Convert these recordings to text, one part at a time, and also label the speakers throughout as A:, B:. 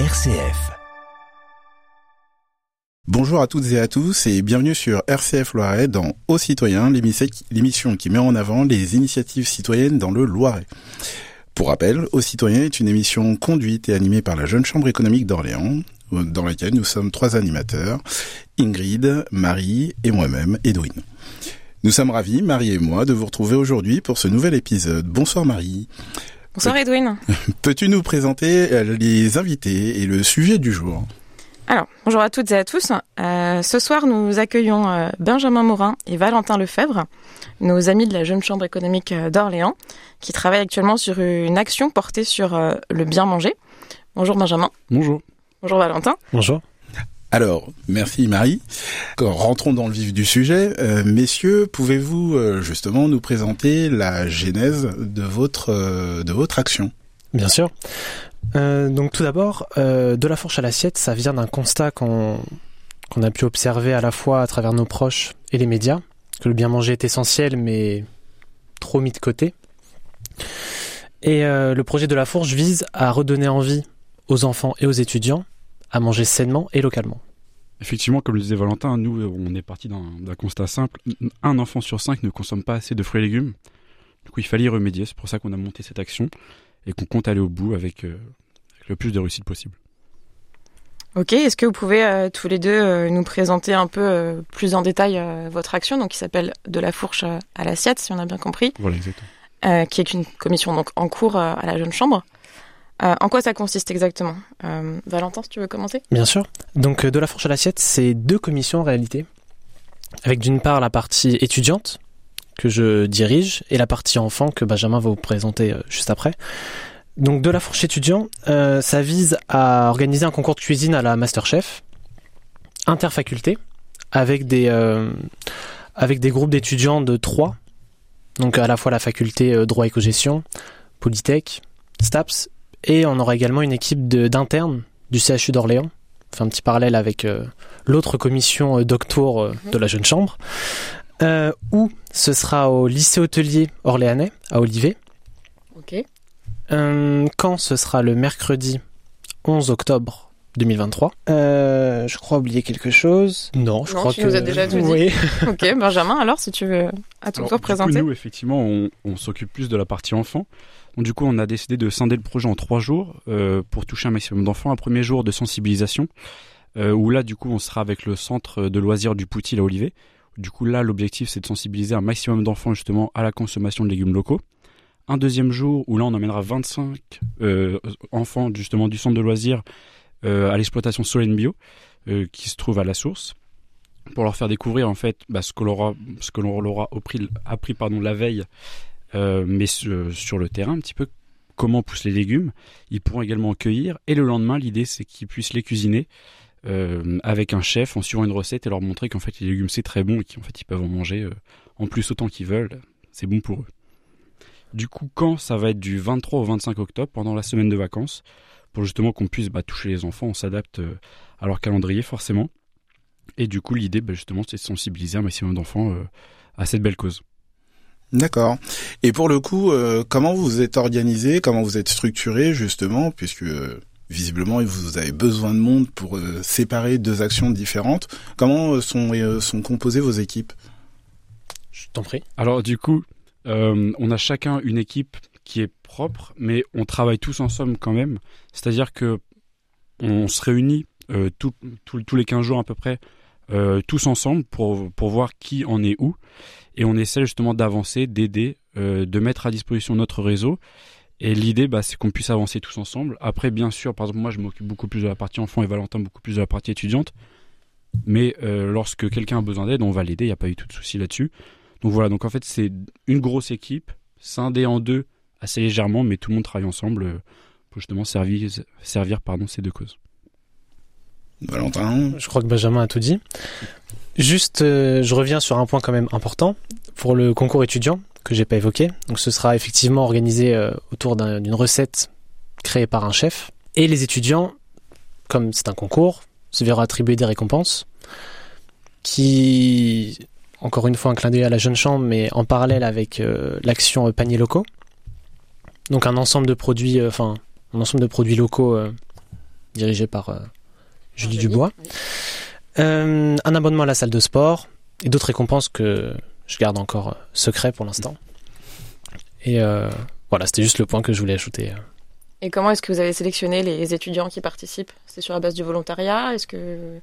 A: RCF.
B: Bonjour à toutes et à tous et bienvenue sur RCF Loiret dans Aux citoyens, l'émission qui met en avant les initiatives citoyennes dans le Loiret. Pour rappel, Aux citoyens est une émission conduite et animée par la Jeune Chambre économique d'Orléans, dans laquelle nous sommes trois animateurs, Ingrid, Marie et moi-même, Edwin. Nous sommes ravis, Marie et moi, de vous retrouver aujourd'hui pour ce nouvel épisode. Bonsoir Marie.
C: Bonsoir Edwin.
B: Peux-tu nous présenter euh, les invités et le sujet du jour?
C: Alors, bonjour à toutes et à tous. Euh, ce soir, nous accueillons euh, Benjamin Morin et Valentin Lefebvre, nos amis de la Jeune Chambre économique d'Orléans, qui travaillent actuellement sur une action portée sur le bien manger. Bonjour Benjamin.
D: Bonjour.
C: Bonjour Valentin.
D: Bonjour.
B: Alors, merci Marie. Rentrons dans le vif du sujet. Euh, messieurs, pouvez-vous euh, justement nous présenter la genèse de votre, euh, action?
D: Bien sûr. donc tout d'abord, de la fourche à l'assiette, ça vient d'un constat qu'on qu'on a pu observer à la fois à travers nos proches et les médias, que le bien manger est essentiel mais trop mis de côté. Et le projet de la fourche vise à redonner envie aux enfants et aux étudiants à manger sainement et localement.
E: Effectivement, comme le disait Valentin, nous, on est parti d'un constat simple. Un enfant sur cinq ne consomme pas assez de fruits et légumes. Du coup, il fallait y remédier. C'est pour ça qu'on a monté cette action et qu'on compte aller au bout avec, euh, le plus de réussite possible.
C: Ok, est-ce que vous pouvez euh, tous les deux euh, nous présenter un peu plus en détail votre action, donc qui s'appelle De la fourche à l'assiette, si on a bien compris.
E: Voilà, exactement.
C: qui est une commission donc en cours à la Jeune Chambre. Euh, en quoi ça consiste exactement euh, Valentin, si tu veux commencer
D: Bien sûr. Donc, euh, de la fourche à l'assiette, c'est deux commissions en réalité. Avec d'une part la partie étudiante, que je dirige, et la partie enfant, que Benjamin va vous présenter juste après. Donc, de la fourche étudiant, ça vise à organiser un concours de cuisine à la Masterchef, interfaculté, avec des, avec des groupes d'étudiants de trois. Donc, à la fois la faculté droit et co-gestion, Polytech, STAPS et on aura également une équipe d'internes du CHU d'Orléans. Enfin, un petit parallèle avec euh, l'autre commission euh, doctour euh, de la Jeune Chambre. où ce sera au lycée hôtelier orléanais, à Olivet.
C: Ok.
D: quand ce sera le mercredi 11 octobre 2023. je crois oublier quelque chose.
C: Non, je crois tu que. nous as déjà tout dit. ok, Benjamin, alors si tu veux à ton tour présenter.
E: nous, effectivement, on, on s'occupe plus de la partie enfant. Du coup, on a décidé de scinder le projet en trois jours euh, pour toucher un maximum d'enfants. Un premier jour de sensibilisation, euh, où là, du coup, on sera avec le centre de loisirs du Poutil à Olivet. Du coup, là, l'objectif, c'est de sensibiliser un maximum d'enfants justement à la consommation de légumes locaux. Un deuxième jour où là, on emmènera 25 euh, enfants justement du centre de loisirs à l'exploitation Solène Bio, qui se trouve à la source pour leur faire découvrir en fait bah, ce que l'on aura appris, appris pardon la veille euh, mais sur le terrain un petit peu comment poussent les légumes. Ils pourront également cueillir et le lendemain, l'idée c'est qu'ils puissent les cuisiner euh, avec un chef en suivant une recette et leur montrer qu'en fait les légumes c'est très bon et qu'en fait ils peuvent en manger euh, en plus autant qu'ils veulent. C'est bon pour eux. Du coup, quand ça va être du 23 au 25 octobre pendant la semaine de vacances pour justement qu'on puisse bah, toucher les enfants, on s'adapte à leur calendrier forcément. Et du coup, l'idée, bah, justement, c'est de sensibiliser un maximum d'enfants à cette belle cause.
B: D'accord. Et pour le coup, euh, comment vous êtes organisé, comment vous êtes structuré justement, puisque euh, visiblement vous avez besoin de monde pour euh, séparer deux actions différentes. Comment sont sont composées vos équipes?
D: Je t'en prie.
E: Alors du coup, on a chacun une équipe qui est propre, mais on travaille tous ensemble quand même. C'est-à-dire que on se réunit tous les 15 jours à peu près, tous ensemble pour pour voir qui en est où et on essaie justement d'avancer, d'aider, euh, de mettre à disposition notre réseau. Et l'idée, bah, c'est qu'on puisse avancer tous ensemble. Après, bien sûr, par exemple, moi, je m'occupe beaucoup plus de la partie enfant et Valentin beaucoup plus de la partie étudiante. Mais euh, lorsque quelqu'un a besoin d'aide, on va l'aider. Il n'y a pas eu tout de souci là-dessus. Donc voilà. Donc en fait, c'est une grosse équipe scindée en deux assez légèrement, mais tout le monde travaille ensemble euh, pour justement servir, servir pardon, ces deux causes.
B: Valentin?
D: Je crois que Benjamin a tout dit. Juste, euh, je reviens sur un point quand même important pour le concours étudiant que j'ai pas évoqué. Donc, ce sera effectivement organisé euh, autour d'une recette créée par un chef. Et les étudiants, comme c'est un concours, se verront attribuer des récompenses qui, encore une fois, un clin d'œil à la jeune chambre, mais en parallèle avec euh, l'action panier locaux. Donc, un ensemble de produits, enfin, un ensemble de produits locaux dirigé par Julie Dubois. Un abonnement à la salle de sport et d'autres récompenses que je garde encore secret pour l'instant. Et voilà, c'était juste le point que je voulais ajouter.
C: Et comment est-ce que vous avez sélectionné les étudiants qui participent? C'est sur la base du volontariat? Est-ce que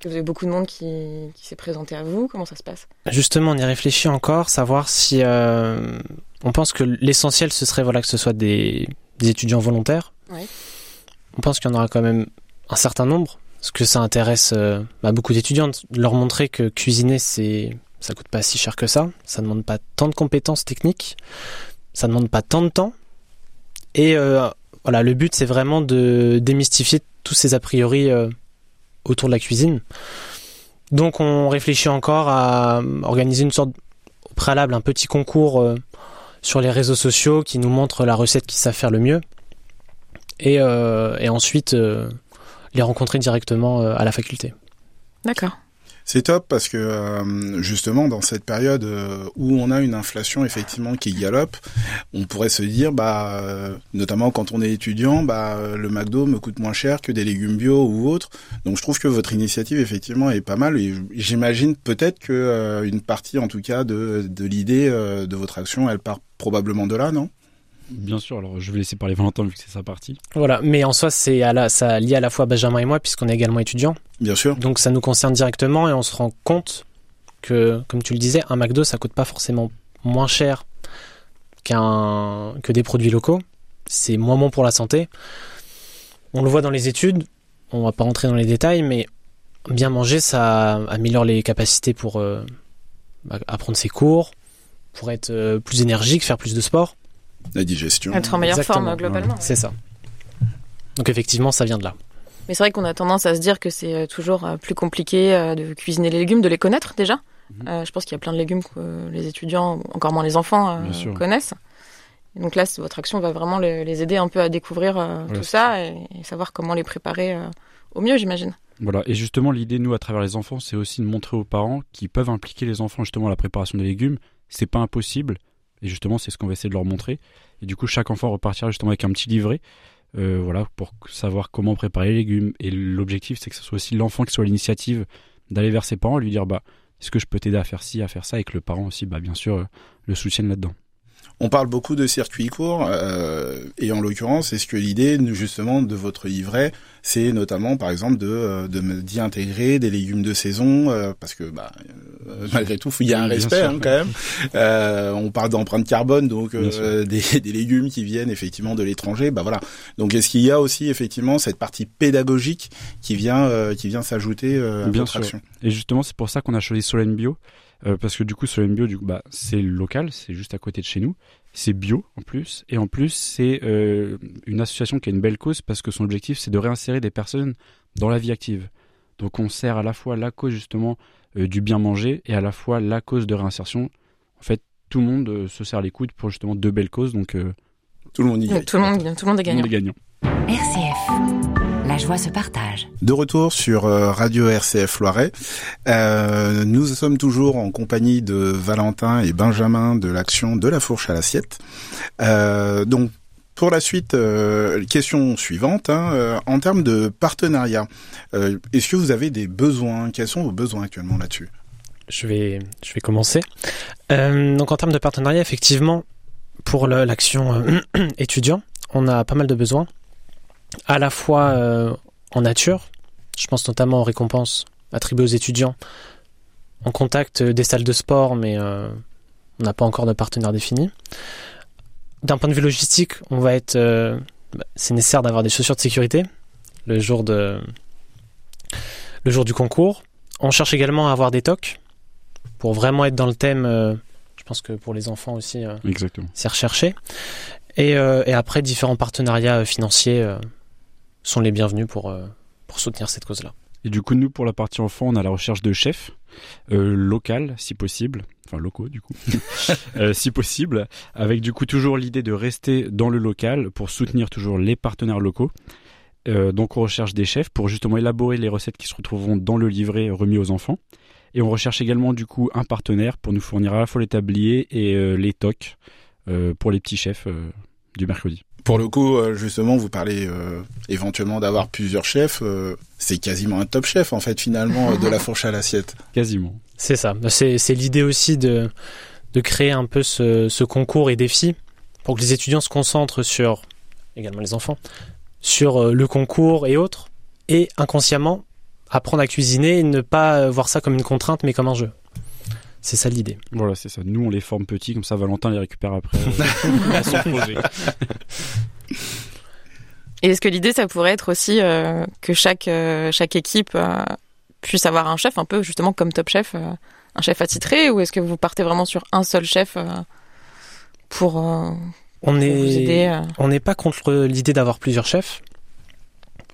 C: que vous avez beaucoup de monde qui, s'est présenté à vous? Comment ça se passe?
D: Justement, on y réfléchit encore, savoir si euh, on pense que l'essentiel ce serait voilà que ce soit des, étudiants volontaires. On pense qu'il y en aura quand même un certain nombre, parce que ça intéresse euh, bah, beaucoup d'étudiants, leur montrer que cuisiner c'est ça coûte pas si cher que ça, ça demande pas tant de compétences techniques, ça demande pas tant de temps, et euh, voilà le but c'est vraiment de démystifier tous ces a priori autour de la cuisine. Donc on réfléchit encore à organiser une sorte au préalable un petit concours euh, sur les réseaux sociaux qui nous montre la recette qui savent faire le mieux. Et, euh, ensuite euh, les rencontrer directement à la faculté.
C: D'accord.
B: C'est top parce que euh, justement dans cette période euh, où on a une inflation effectivement qui galope, on pourrait se dire bah euh, notamment quand on est étudiant, bah le McDo me coûte moins cher que des légumes bio ou autres. Donc je trouve que votre initiative effectivement est pas mal et j'imagine peut-être que une partie en tout cas de, de l'idée de votre action, elle part probablement de là, non?
E: Bien sûr, alors je vais laisser parler Valentin vu que c'est sa partie.
D: Voilà, mais en soi, c'est à la, ça lié à la fois Benjamin et moi puisqu'on est également étudiants.
B: Bien sûr.
D: Donc ça nous concerne directement et on se rend compte que, comme tu le disais, un McDo, ça coûte pas forcément moins cher qu'un, que des produits locaux. C'est moins bon pour la santé. On le voit dans les études, on va pas rentrer dans les détails, mais bien manger, ça améliore les capacités pour euh, bah, apprendre ses cours, pour être euh, plus énergique, faire plus de sport.
B: La digestion.
C: Être en meilleure forme globalement.
D: C'est ça. Donc effectivement, ça vient de là.
C: Mais c'est vrai qu'on a tendance à se dire que c'est euh, toujours euh, plus compliqué euh, de cuisiner les légumes, de les connaître déjà. Mhm. je pense qu'il y a plein de légumes que les étudiants, encore moins les enfants, connaissent. donc là, votre action va vraiment les, aider un peu à découvrir tout ça et, savoir comment les préparer au mieux, j'imagine.
E: Voilà, et justement, l'idée, nous, à travers les enfants, c'est aussi de montrer aux parents qui peuvent impliquer les enfants justement à la préparation des légumes. C'est pas impossible, et justement, c'est ce qu'on va essayer de leur montrer. Et du coup, chaque enfant repartira justement avec un petit livret, euh, voilà, pour savoir comment préparer les légumes. Et l'objectif, c'est que ce soit aussi l'enfant qui soit l'initiative d'aller vers ses parents lui dire, bah, est-ce que je peux t'aider à faire ci, à faire ça, et que le parent aussi, bah, bien sûr, euh, le soutienne là-dedans.
B: On parle beaucoup de circuits courts, euh, et en l'occurrence, est-ce que l'idée justement de votre livret, c'est notamment par exemple de, euh, de d'y intégrer des légumes de saison, euh, parce que bah, euh, malgré tout, il y a un respect hein, quand même. on parle d'empreinte carbone, donc des, des, légumes qui viennent effectivement de l'étranger, bah voilà. Donc est-ce qu'il y a aussi effectivement cette partie pédagogique qui vient qui vient s'ajouter à Bien votre action?
E: Et justement, c'est pour ça qu'on a choisi Solène Bio euh, parce que du coup, Solène Bio, du coup, bah, c'est local, c'est juste à côté de chez nous. C'est bio en plus, et en plus c'est euh, une association qui a une belle cause parce que son objectif c'est de réinsérer des personnes dans la vie active. Donc on sert à la fois la cause justement euh, du bien manger et à la fois la cause de réinsertion. En fait, tout le monde se sert les coudes pour justement deux belles causes. Donc
B: tout le monde y gagne.
C: Tout le monde, tout le monde est gagnant.
E: Tout le monde est gagnant.
A: RCF la joie se partage.
B: De retour sur euh, Radio RCF Loiret. Euh, nous sommes toujours en compagnie de Valentin et Benjamin de l'action de la fourche à l'assiette. Euh, donc pour la suite, question suivante. Hein, en termes de partenariat, est-ce que vous avez des besoins? Quels sont vos besoins actuellement là-dessus?
D: Je vais, je vais commencer. donc en termes de partenariat, effectivement, pour l'action étudiant, on a pas mal de besoins à la fois euh, en nature, je pense notamment aux récompenses attribuées aux étudiants, en contact des salles de sport, mais euh, on n'a pas encore de partenaire défini. D'un point de vue logistique, on va être, euh, bah, c'est nécessaire d'avoir des chaussures de sécurité le jour de, le jour du concours. On cherche également à avoir des tocs pour vraiment être dans le thème. je pense que pour les enfants aussi, c'est recherché. Et, et, après différents partenariats financiers sont les bienvenus pour, euh, pour soutenir cette cause-là.
E: Et du coup, nous, pour la partie enfant, on a la recherche de chefs euh, local, si possible, enfin locaux du coup, euh, si possible, avec du coup toujours l'idée de rester dans le local pour soutenir toujours les partenaires locaux. Euh, donc on recherche des chefs pour justement élaborer les recettes qui se retrouveront dans le livret remis aux enfants. Et on recherche également du coup un partenaire pour nous fournir à la fois les tabliers et les tocs pour les petits chefs du mercredi.
B: Pour le coup, euh, justement, vous parlez euh, éventuellement d'avoir plusieurs chefs. euh, c'est quasiment un top chef, en fait, finalement, de la fourche à l'assiette.
E: Quasiment.
D: C'est ça. C'est c'est l'idée aussi de, de créer un peu ce, ce concours et défi pour que les étudiants se concentrent sur, également les enfants, sur le concours et autres, et inconsciemment apprendre à cuisiner et ne pas voir ça comme une contrainte mais comme un jeu. C'est ça l'idée.
E: Voilà, c'est ça. Nous, on les forme petits, comme ça, Valentin les récupère après euh, à son projet.
C: Et est-ce que l'idée, ça pourrait être aussi euh, que chaque, euh, chaque équipe euh, puisse avoir un chef, un peu justement comme Top Chef, euh, un chef attitré, ou est-ce que vous partez vraiment sur un seul chef euh, pour, euh,
D: On
C: pour vous
D: est,
C: aider euh,
D: on n'est pas contre l'idée d'avoir plusieurs chefs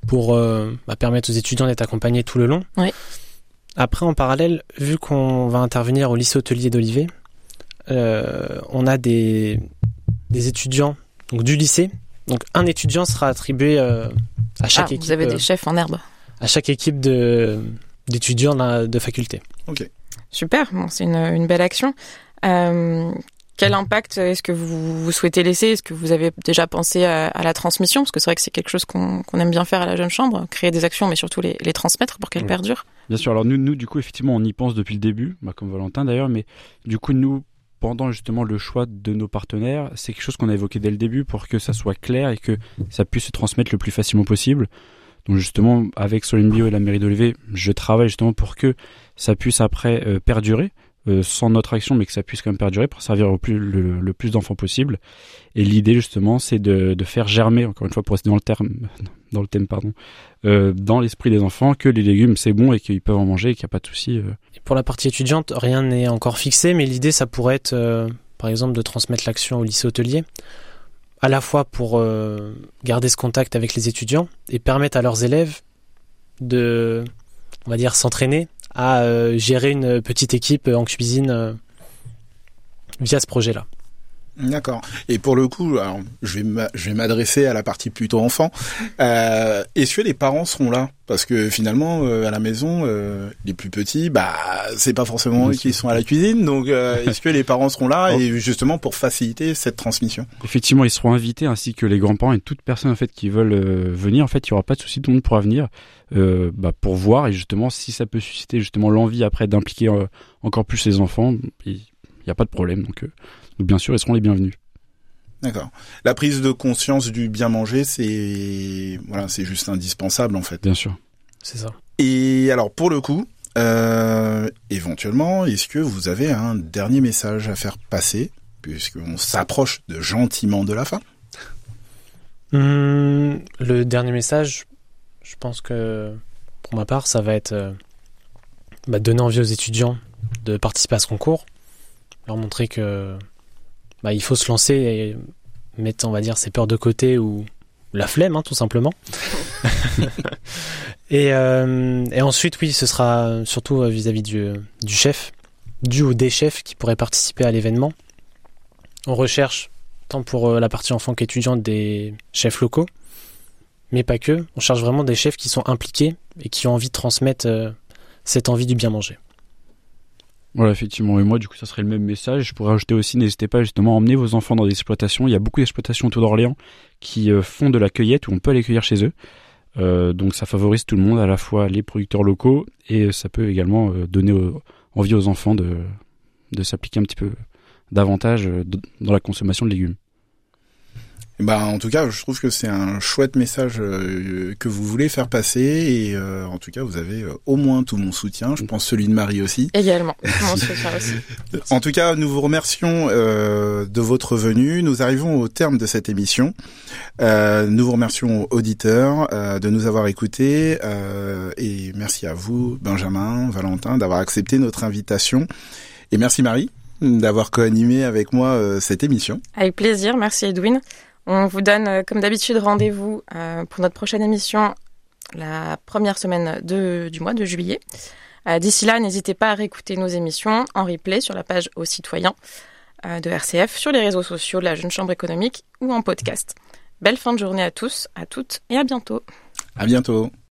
D: pour euh, bah, permettre aux étudiants d'être accompagnés tout le long.
C: Oui.
D: Après, en parallèle, vu qu'on va intervenir au lycée hôtelier d'Olivet, euh, on a des, des étudiants donc du lycée. Donc un étudiant sera attribué euh, à chaque
C: ah,
D: équipe,
C: vous avez
D: euh,
C: des chefs en herbe.
D: à chaque équipe de d'étudiants de, faculté.
C: Super, bon, c'est une, une belle action. Euh, quel impact est-ce que vous, vous souhaitez laisser? Est-ce que vous avez déjà pensé à, à la transmission? Parce que c'est vrai que c'est quelque chose qu'on aime bien faire à la jeune chambre, créer des actions, mais surtout les, les transmettre pour qu'elles perdurent.
E: Bien sûr, alors nous, nous, du coup, effectivement, on y pense depuis le début, bah, comme Valentin d'ailleurs, mais du coup, nous, pendant justement le choix de nos partenaires, c'est quelque chose qu'on a évoqué dès le début pour que ça soit clair et que ça puisse se transmettre le plus facilement possible. Donc justement, avec Solim Bio et la mairie d'Olivet, je travaille justement pour que ça puisse après euh, perdurer, euh, sans notre action, mais que ça puisse quand même perdurer pour servir au plus, le, plus d'enfants possible. Et l'idée justement, c'est de, faire germer, encore une fois pour rester dans le terme, dans le thème, pardon, euh, dans l'esprit des enfants que les légumes c'est bon et qu'ils peuvent en manger et qu'il n'y a pas de souci. euh.
D: Pour la partie étudiante, rien n'est encore fixé, mais l'idée, ça pourrait être, par exemple, de transmettre l'action au lycée hôtelier, à la fois pour garder ce contact avec les étudiants et permettre à leurs élèves de, on va dire, s'entraîner à euh, gérer une petite équipe en cuisine euh, via ce projet-là.
B: D'accord. Et pour le coup, alors, je vais m'adresser à la partie plutôt enfant. Euh, Est-ce que les parents seront là? Parce que finalement, euh, à la maison, euh, les plus petits, bah, c'est pas forcément eux qui sont à la cuisine. Donc, euh, est-ce que les parents seront là?
E: Oh.
B: et justement pour faciliter cette transmission
E: Effectivement, ils seront invités ainsi que les grands-parents et toute personne en fait qui veulent euh, venir. En fait, il y aura pas de souci, tout le monde pourra venir euh, bah, pour voir et justement si ça peut susciter justement l'envie après d'impliquer encore plus les enfants, n'y a pas de problème. Donc, euh, donc bien sûr, ils seront les bienvenus.
B: D'accord. La prise de conscience du bien manger, c'est voilà, c'est juste indispensable en fait.
E: Bien sûr.
D: C'est ça.
B: Et alors pour le coup, euh, éventuellement, est-ce que vous avez un dernier message à faire passer, puisqu'on s'approche de gentiment de la fin?
D: Hum, le dernier message, je pense que pour ma part, ça va être euh, bah, donner envie aux étudiants de participer à ce concours, leur montrer que bah, il faut se lancer et mettre, on va dire, ses peurs de côté ou la flemme, hein, tout simplement. et, euh, et ensuite, oui, ce sera surtout euh, vis-à-vis du, du chef, du ou des chefs qui pourraient participer à l'événement. On recherche tant pour euh, la partie enfant qu'étudiante des chefs locaux, mais pas que. On cherche vraiment des chefs qui sont impliqués et qui ont envie de transmettre euh, cette envie du bien manger.
E: Voilà, effectivement. Et moi, du coup, ça serait le même message. Je pourrais ajouter aussi, n'hésitez pas justement à emmener vos enfants dans des exploitations. Il y a beaucoup d'exploitations autour d'Orléans qui euh, font de la cueillette où on peut aller cueillir chez eux. Euh, donc ça favorise tout le monde, à la fois les producteurs locaux et ça peut également euh, donner envie aux enfants de, de s'appliquer un petit peu davantage euh, dans la consommation de légumes.
B: Ben, en tout cas, je trouve que c'est un chouette message euh, que vous voulez faire passer et euh, en tout cas, vous avez euh, au moins tout mon soutien. Je pense celui de Marie aussi.
C: Également. Aussi.
B: En tout cas, nous vous remercions euh, de votre venue. Nous arrivons au terme de cette émission. Euh, nous vous remercions auditeurs euh, de nous avoir écoutés euh, et merci à vous, Benjamin, Valentin, d'avoir accepté notre invitation. Et merci Marie d'avoir co-animé avec moi euh, cette émission.
C: Avec plaisir, merci Edwin. On vous donne, euh, comme d'habitude, rendez-vous euh, pour notre prochaine émission la première semaine du mois de juillet. Euh, D'ici là, n'hésitez pas à réécouter nos émissions en replay sur la page aux citoyens de RCF, sur les réseaux sociaux de la Jeune Chambre économique ou en podcast. Belle fin de journée à tous, à toutes et à bientôt.
B: À bientôt.